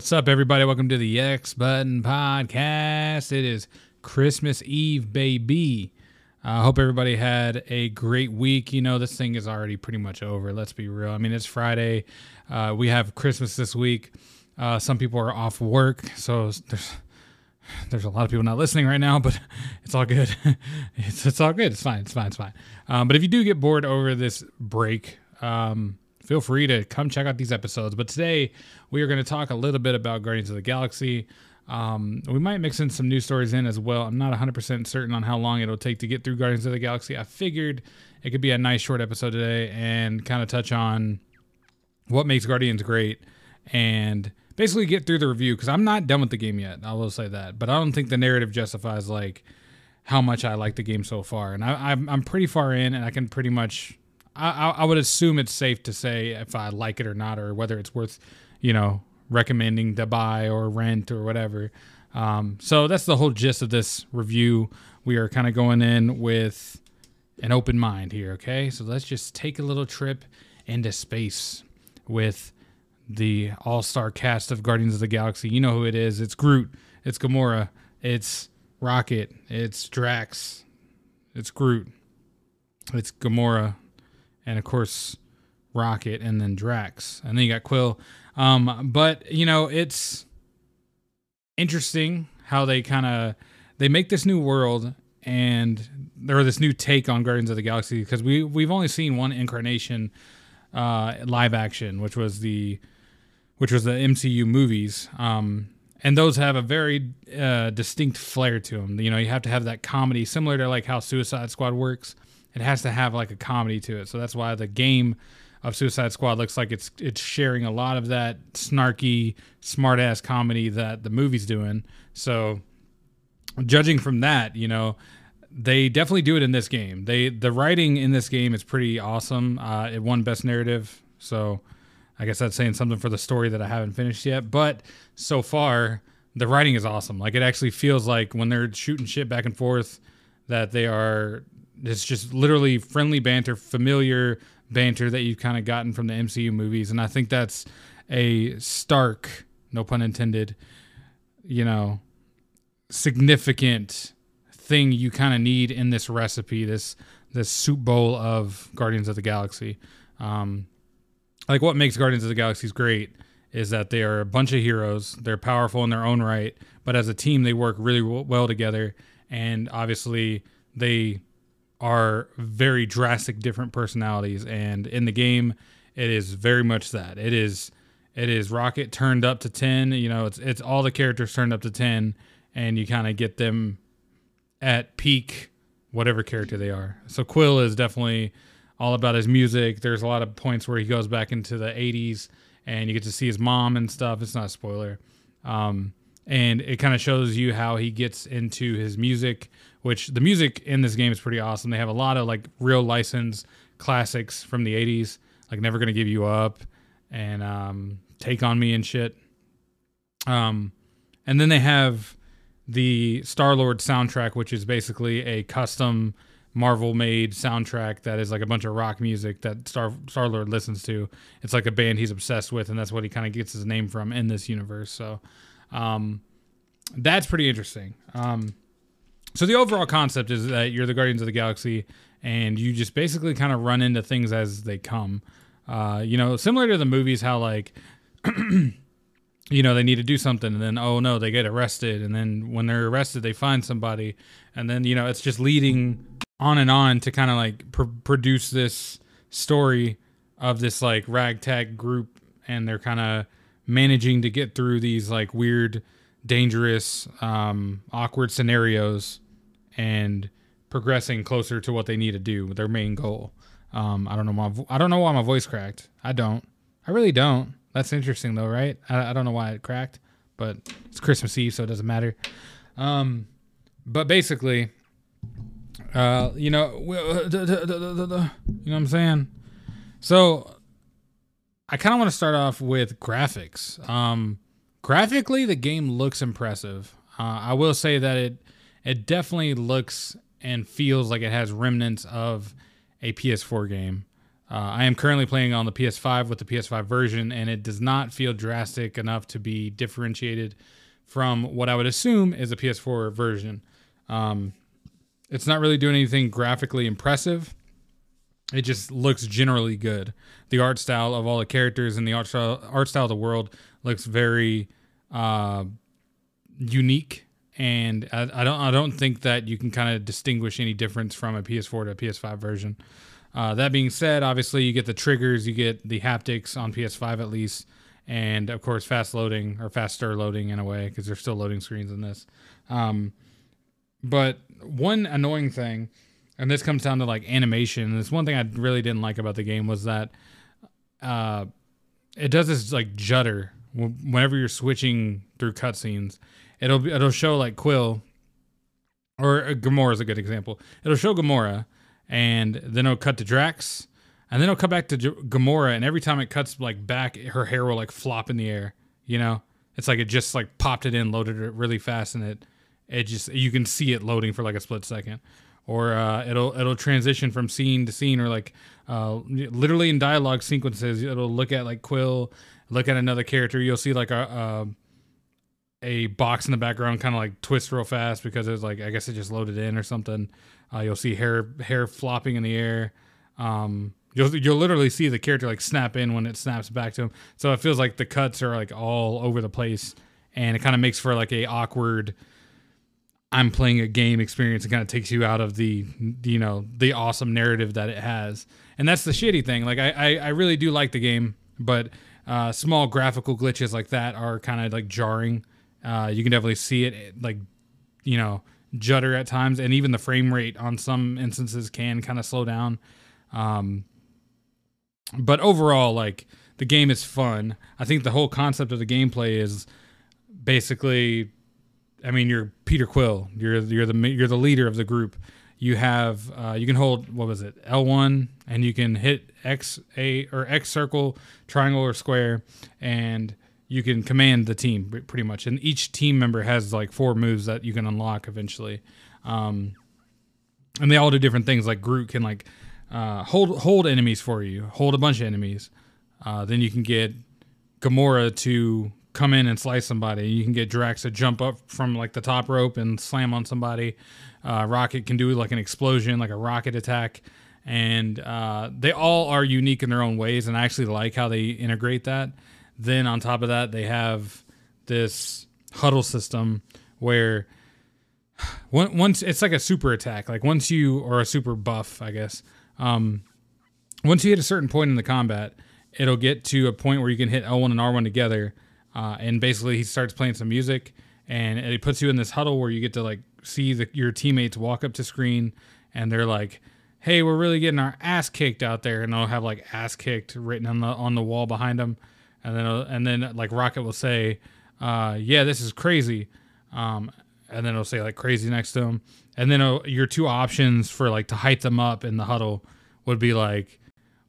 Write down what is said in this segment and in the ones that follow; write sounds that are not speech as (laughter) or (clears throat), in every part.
What's up, everybody? Welcome to the X Button Podcast. It is Christmas Eve, baby. I uh, hope everybody had a great week. You know, this thing is already pretty much over. Let's be real. I mean, it's Friday. Uh, we have Christmas this week. Uh, some people are off work, so there's there's a lot of people not listening right now, but (laughs) it's all good. (laughs) it's, it's all good. It's fine. It's fine. It's fine. Um, but if you do get bored over this break, um, feel free to come check out these episodes. But today we are going to talk a little bit about Guardians of the Galaxy. Um, we might mix in some news stories in as well. I'm not 100% certain on how long it'll take to get through Guardians of the Galaxy. I figured it could be a nice short episode today and kind of touch on what makes Guardians great and basically get through the review because I'm not done with the game yet. I will say that, but I don't think the narrative justifies like how much I like the game so far, and I, I'm pretty far in, and I can pretty much I, I would assume it's safe to say if I like it or not, or whether it's worth, you know, recommending to buy or rent or whatever. Um, so that's the whole gist of this review. We are kind of going in with an open mind here, okay? So let's just take a little trip into space with the all star cast of Guardians of the Galaxy. You know who it is. It's Groot, it's Gamora, it's Rocket, it's Drax, it's Groot, it's Gamora, and of course Rocket, and then Drax, and then you got Quill. Um, but you know it's interesting how they kind of they make this new world and there this new take on Guardians of the Galaxy because we we've only seen one incarnation uh, live action, which was the which was the MCU movies. Um, and those have a very uh, distinct flair to them. You know, you have to have that comedy, similar to like how Suicide Squad works it has to have like a comedy to it. So that's why the game of Suicide Squad looks like it's it's sharing a lot of that snarky, smart ass comedy that the movie's doing. So judging from that, you know, they definitely do it in this game. They the writing in this game is pretty awesome. Uh, it won best narrative, so I guess that's saying something for the story that I haven't finished yet. But so far, the writing is awesome. Like it actually feels like when they're shooting shit back and forth, that they are it's just literally friendly banter, familiar banter that you've kind of gotten from the MCU movies, and I think that's a stark, no pun intended, you know, significant thing you kind of need in this recipe, this this soup bowl of Guardians of the Galaxy. Um, like what makes Guardians of the Galaxy great is that they are a bunch of heroes. They're powerful in their own right, but as a team, they work really well together. And obviously, they are very drastic different personalities and in the game it is very much that. It is it is rocket turned up to 10 you know it's it's all the characters turned up to 10 and you kind of get them at peak whatever character they are. So quill is definitely all about his music. There's a lot of points where he goes back into the 80s and you get to see his mom and stuff. It's not a spoiler. Um, and it kind of shows you how he gets into his music which the music in this game is pretty awesome. They have a lot of like real license classics from the 80s like never gonna give you up and um, take on me and shit. Um, and then they have the star lord soundtrack which is basically a custom marvel made soundtrack that is like a bunch of rock music that star star lord listens to. It's like a band he's obsessed with and that's what he kind of gets his name from in this universe so um, that's pretty interesting. Um, so the overall concept is that you're the Guardians of the Galaxy, and you just basically kind of run into things as they come. Uh, you know, similar to the movies, how like, (clears throat) you know, they need to do something, and then oh no, they get arrested, and then when they're arrested, they find somebody, and then you know, it's just leading on and on to kind of like pr- produce this story of this like ragtag group, and they're kind of managing to get through these like weird, dangerous, um, awkward scenarios and progressing closer to what they need to do, with their main goal. Um, I don't know why I don't know why my voice cracked. I don't. I really don't. That's interesting though, right? I, I don't know why it cracked, but it's Christmas Eve, so it doesn't matter. Um, but basically, uh, you know, you know what I'm saying. So I kind of want to start off with graphics. Um, graphically, the game looks impressive. Uh, I will say that it it definitely looks and feels like it has remnants of a PS4 game. Uh, I am currently playing on the PS5 with the PS5 version, and it does not feel drastic enough to be differentiated from what I would assume is a PS4 version. Um, it's not really doing anything graphically impressive. It just looks generally good. The art style of all the characters and the art style, art style of the world looks very uh, unique, and I, I, don't I don't think that you can kind of distinguish any difference from a PS4 to a PS5 version. Uh, that being said, obviously you get the triggers, you get the haptics on PS5 at least, and of course fast loading or faster loading in a way because there's still loading screens in this. Um, but one annoying thing, and this comes down to like animation. And this one thing I really didn't like about the game was that uh, it does this like judder whenever you're switching through cutscenes. It'll it'll show like Quill or uh, Gamora is a good example. It'll show Gamora and then it'll cut to Drax, and then it'll cut back to J- Gamora, and every time it cuts like back, her hair will like flop in the air. You know, it's like it just like popped it in, loaded it really fast, and it it just you can see it loading for like a split second, or uh, it'll it'll transition from scene to scene, or like uh, literally in dialogue sequences, it'll look at like Quill, look at another character, you'll see like a. a a box in the background kind of like twist real fast because it's like I guess it just loaded in or something. Uh, you'll see hair hair flopping in the air. Um, you'll you'll literally see the character like snap in when it snaps back to him. So it feels like the cuts are like all over the place, and it kind of makes for like a awkward. I'm playing a game experience. It kind of takes you out of the you know the awesome narrative that it has, and that's the shitty thing. Like I I, I really do like the game, but uh, small graphical glitches like that are kind of like jarring. Uh, you can definitely see it like you know judder at times, and even the frame rate on some instances can kind of slow down. Um, but overall, like the game is fun. I think the whole concept of the gameplay is basically, I mean, you're Peter Quill. You're you're the you're the leader of the group. You have uh, you can hold what was it L one, and you can hit X A or X circle, triangle or square, and you can command the team pretty much, and each team member has like four moves that you can unlock eventually, um, and they all do different things. Like Groot can like uh, hold hold enemies for you, hold a bunch of enemies. Uh, then you can get Gamora to come in and slice somebody. You can get Drax to jump up from like the top rope and slam on somebody. Uh, rocket can do like an explosion, like a rocket attack, and uh, they all are unique in their own ways. And I actually like how they integrate that. Then on top of that, they have this huddle system where once it's like a super attack. Like once you or a super buff, I guess. Um, once you hit a certain point in the combat, it'll get to a point where you can hit L1 and R1 together, uh, and basically he starts playing some music, and it puts you in this huddle where you get to like see the, your teammates walk up to screen, and they're like, "Hey, we're really getting our ass kicked out there," and they'll have like "ass kicked" written on the on the wall behind them. And then and then like Rocket will say, uh, "Yeah, this is crazy," um, and then it'll say like "crazy" next to him, and then your two options for like to hype them up in the huddle would be like,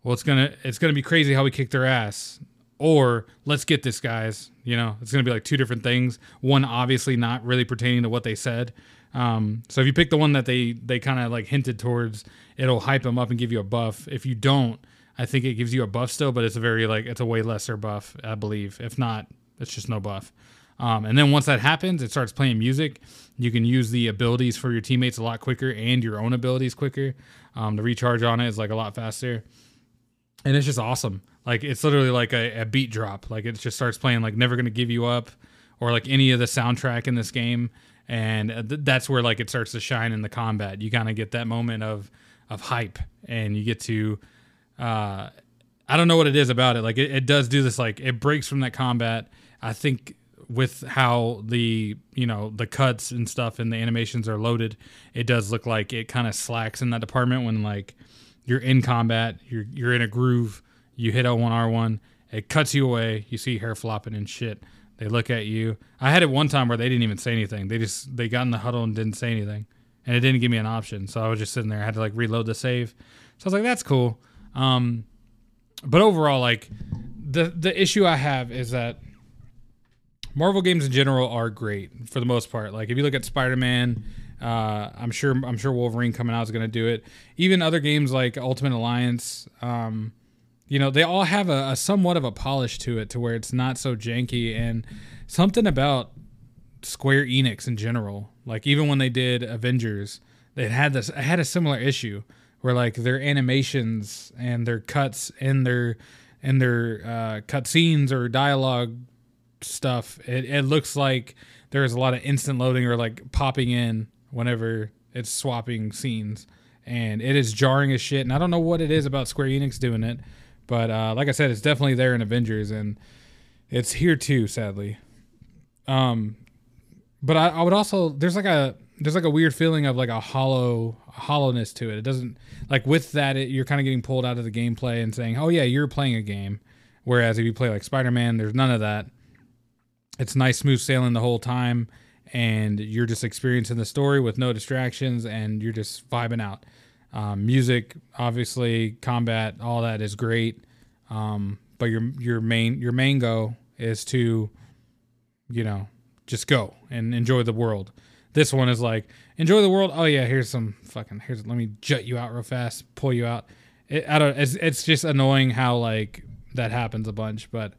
"Well, it's gonna it's gonna be crazy how we kick their ass." Or let's get this, guys. You know, it's going to be like two different things. One obviously not really pertaining to what they said. Um, so if you pick the one that they they kind of like hinted towards, it'll hype them up and give you a buff. If you don't, I think it gives you a buff still, but it's a very like it's a way lesser buff, I believe. If not, it's just no buff. Um, and then once that happens, it starts playing music. You can use the abilities for your teammates a lot quicker and your own abilities quicker. Um, the recharge on it is like a lot faster, and it's just awesome. Like it's literally like a, a beat drop. Like it just starts playing like "Never Gonna Give You Up" or like any of the soundtrack in this game, and th- that's where like it starts to shine in the combat. You kind of get that moment of of hype, and you get to uh, I don't know what it is about it. Like it, it does do this. Like it breaks from that combat. I think with how the you know the cuts and stuff and the animations are loaded, it does look like it kind of slacks in that department when like you're in combat, you're you're in a groove, you hit L1 R1, it cuts you away, you see hair flopping and shit. They look at you. I had it one time where they didn't even say anything. They just they got in the huddle and didn't say anything, and it didn't give me an option. So I was just sitting there. I had to like reload the save. So I was like, that's cool. Um, but overall, like the the issue I have is that Marvel games in general are great for the most part. Like if you look at Spider Man, Uh, I'm sure I'm sure Wolverine coming out is going to do it. Even other games like Ultimate Alliance, um, you know, they all have a, a, somewhat of a polish to it, to where it's not so janky and something about Square Enix in general. Like even when they did Avengers, they had this had a similar issue where like their animations and their cuts and their and their uh, cut scenes or dialogue stuff, it, it looks like there's a lot of instant loading or like popping in whenever it's swapping scenes. And it is jarring as shit. And I don't know what it is about Square Enix doing it. But uh, like I said, it's definitely there in Avengers. And it's here too, sadly. Um, but I, I would also, there's like a, there's like a weird feeling of like a hollow hollowness to it. It doesn't like with that it, you're kind of getting pulled out of the gameplay and saying, "Oh yeah, you're playing a game." Whereas if you play like Spider-Man, there's none of that. It's nice smooth sailing the whole time and you're just experiencing the story with no distractions and you're just vibing out. Um, music, obviously, combat, all that is great. Um, but your your main your main go is to, you know, just go and enjoy the world. This one is like enjoy the world. Oh yeah, here's some fucking here's let me jut you out real fast, pull you out. It, I don't. It's, it's just annoying how like that happens a bunch, but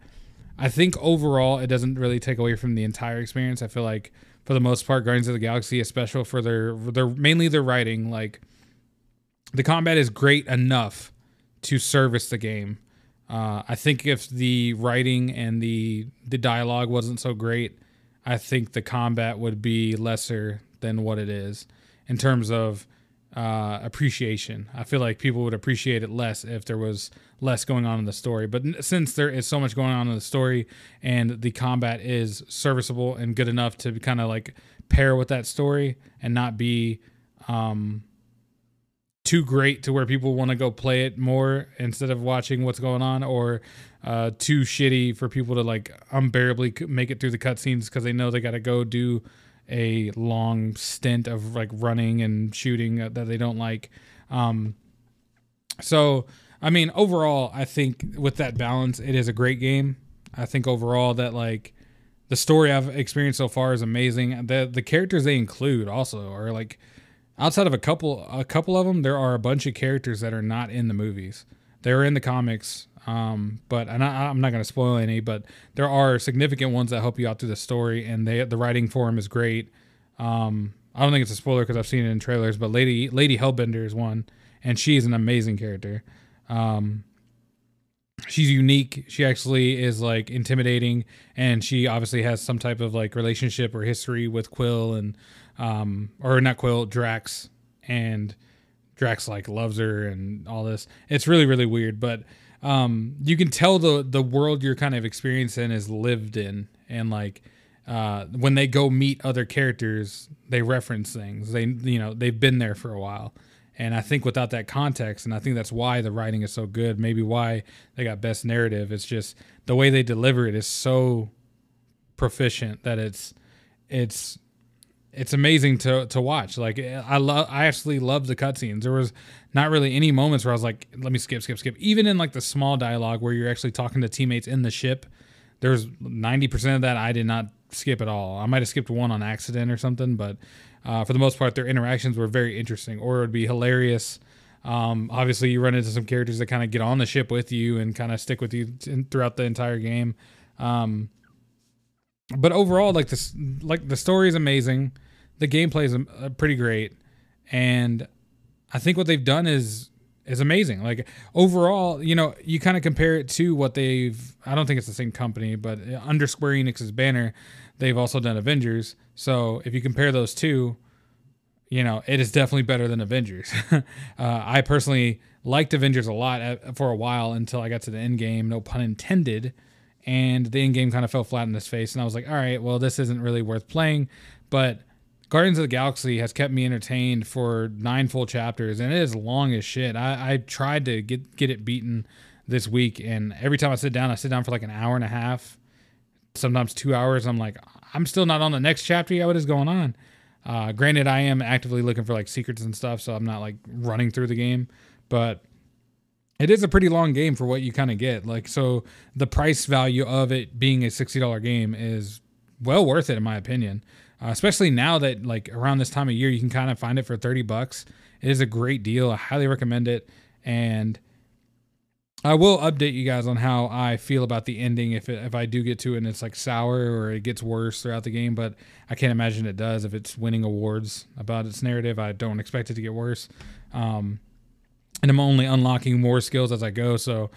I think overall it doesn't really take away from the entire experience. I feel like for the most part, Guardians of the Galaxy is special for their their mainly their writing. Like the combat is great enough to service the game. Uh, I think if the writing and the the dialogue wasn't so great, I think the combat would be lesser than what it is in terms of uh, appreciation. I feel like people would appreciate it less if there was less going on in the story. But since there is so much going on in the story and the combat is serviceable and good enough to kind of like pair with that story and not be um, too great to where people want to go play it more instead of watching what's going on or uh, too shitty for people to like unbearably make it through the cutscenes because they know they got to go do a long stint of like running and shooting that they don't like. Um, so, I mean, overall, I think with that balance, it is a great game. I think overall that like the story I've experienced so far is amazing. The the characters they include also are like outside of a couple a couple of them, there are a bunch of characters that are not in the movies. They're in the comics. Um, but and I, am not going to spoil any, but there are significant ones that help you out through the story, and they the writing for them is great. Um, I don't think it's a spoiler because I've seen it in trailers, but Lady Lady Hellbender is one, and she's an amazing character. Um, she's unique. She actually is like intimidating, and she obviously has some type of like relationship or history with Quill and um, or not Quill, Drax, and Drax like loves her and all this. It's really really weird, but um, you can tell the the world you're kind of experiencing is lived in, and like uh, when they go meet other characters, they reference things. They you know they've been there for a while, and I think without that context, and I think that's why the writing is so good. Maybe why they got best narrative. It's just the way they deliver it is so proficient that it's it's it's amazing to to watch. Like I love, I actually love the cutscenes. There was not really any moments where I was like, let me skip, skip, skip. Even in like the small dialogue where you're actually talking to teammates in the ship, there's ninety percent of that I did not skip at all. I might have skipped one on accident or something, but uh, for the most part, their interactions were very interesting, or it would be hilarious. Um, obviously, you run into some characters that kind of get on the ship with you and kind of stick with you t- throughout the entire game. Um, but overall, like this, like the story is amazing. The gameplay is uh, pretty great, and I think what they've done is is amazing. Like overall, you know, you kind of compare it to what they've. I don't think it's the same company, but under Square Enix's banner, they've also done Avengers. So if you compare those two, you know, it is definitely better than Avengers. (laughs) uh, I personally liked Avengers a lot at, for a while until I got to the end game. No pun intended. And the end game kind of fell flat in his face, and I was like, all right, well, this isn't really worth playing. But Guardians of the Galaxy has kept me entertained for nine full chapters, and it is long as shit. I, I tried to get get it beaten this week, and every time I sit down, I sit down for like an hour and a half, sometimes two hours. I'm like, I'm still not on the next chapter yet. What is going on? Uh, granted, I am actively looking for like secrets and stuff, so I'm not like running through the game, but it is a pretty long game for what you kind of get. Like, so the price value of it being a $60 game is well worth it, in my opinion. uh, especially now that like around this time of year you can kind of find it for 30 bucks. It is a great deal. I highly recommend it. And I will update you guys on how I feel about the ending if it, if I do get to it and it's like sour or it gets worse throughout the game, but I can't imagine it does if it's winning awards about its narrative. I don't expect it to get worse. Um, and I'm only unlocking more skills as I go. So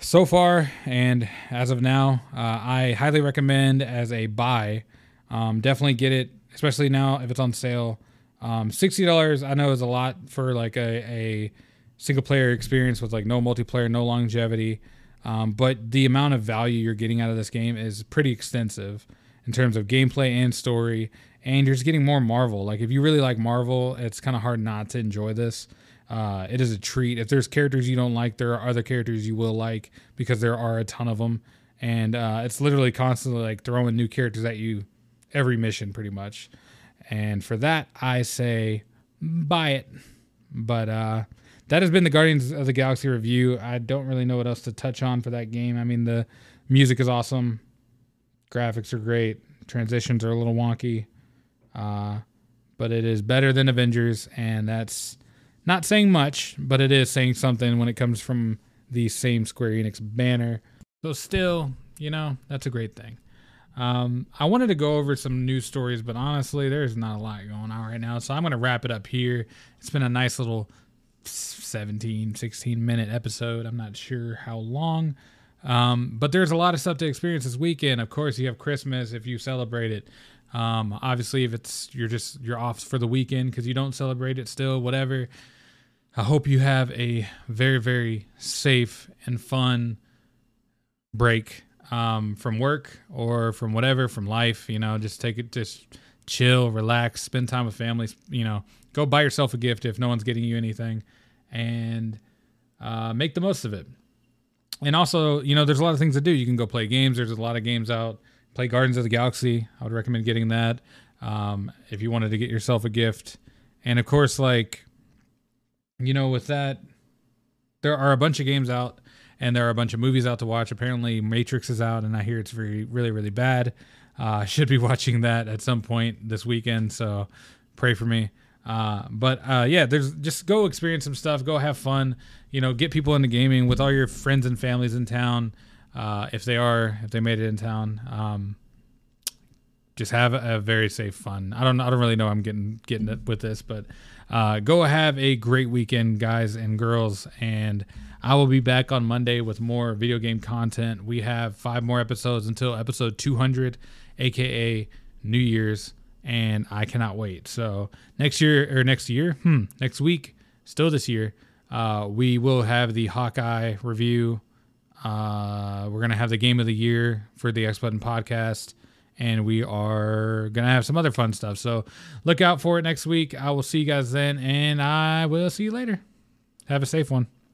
so far and as of now, uh, I highly recommend as a buy. Um, definitely get it, especially now if it's on sale. Um, Sixty dollars I know is a lot for like a, a single player experience with like no multiplayer, no longevity. Um, but the amount of value you're getting out of this game is pretty extensive in terms of gameplay and story. And you're just getting more Marvel. Like if you really like Marvel, it's kind of hard not to enjoy this. Uh, it is a treat. If there's characters you don't like, there are other characters you will like because there are a ton of them. And uh, it's literally constantly like throwing new characters at you every mission, pretty much. And for that, I say buy it. But uh, that has been the Guardians of the Galaxy review. I don't really know what else to touch on for that game. I mean, the music is awesome, graphics are great, transitions are a little wonky, uh, but it is better than Avengers, and that's not saying much, but it is saying something when it comes from the same Square Enix banner. So, still, you know, that's a great thing. Um, I wanted to go over some news stories, but honestly, there's not a lot going on right now. So, I'm going to wrap it up here. It's been a nice little 17, 16 minute episode. I'm not sure how long. Um, but there's a lot of stuff to experience this weekend. Of course, you have Christmas if you celebrate it. Um, obviously, if it's you're just you're off for the weekend because you don't celebrate it still, whatever. I hope you have a very very safe and fun break um, from work or from whatever from life. You know, just take it, just chill, relax, spend time with families. You know, go buy yourself a gift if no one's getting you anything, and uh, make the most of it. And also, you know, there's a lot of things to do. You can go play games. There's a lot of games out. Play Guardians of the Galaxy. I would recommend getting that um, if you wanted to get yourself a gift. And of course, like, you know, with that, there are a bunch of games out and there are a bunch of movies out to watch. Apparently, Matrix is out, and I hear it's very, really, really bad. Uh, (laughs) I should be watching that at some point this weekend, so pray for me. Uh, but uh, yeah, there's just go experience some stuff, go have fun, you know, get people into gaming with all your friends and families in town, uh, if they are, if they made it in town. Um, just have a, very safe fun. I don't, I don't really know I'm getting getting it with this, but uh, go have a great weekend, guys and girls, and I will be back on Monday with more video game content. We have five more episodes until episode 200, aka New Year's and I cannot wait. So next year or next year, hmm, next week, still this year, uh, we will have the Hawkeye review. Uh, we're gonna have the game of the year for the X Button podcast, and we are gonna have some other fun stuff. So look out for it next week. I will see you guys then, and I will see you later. Have a safe one.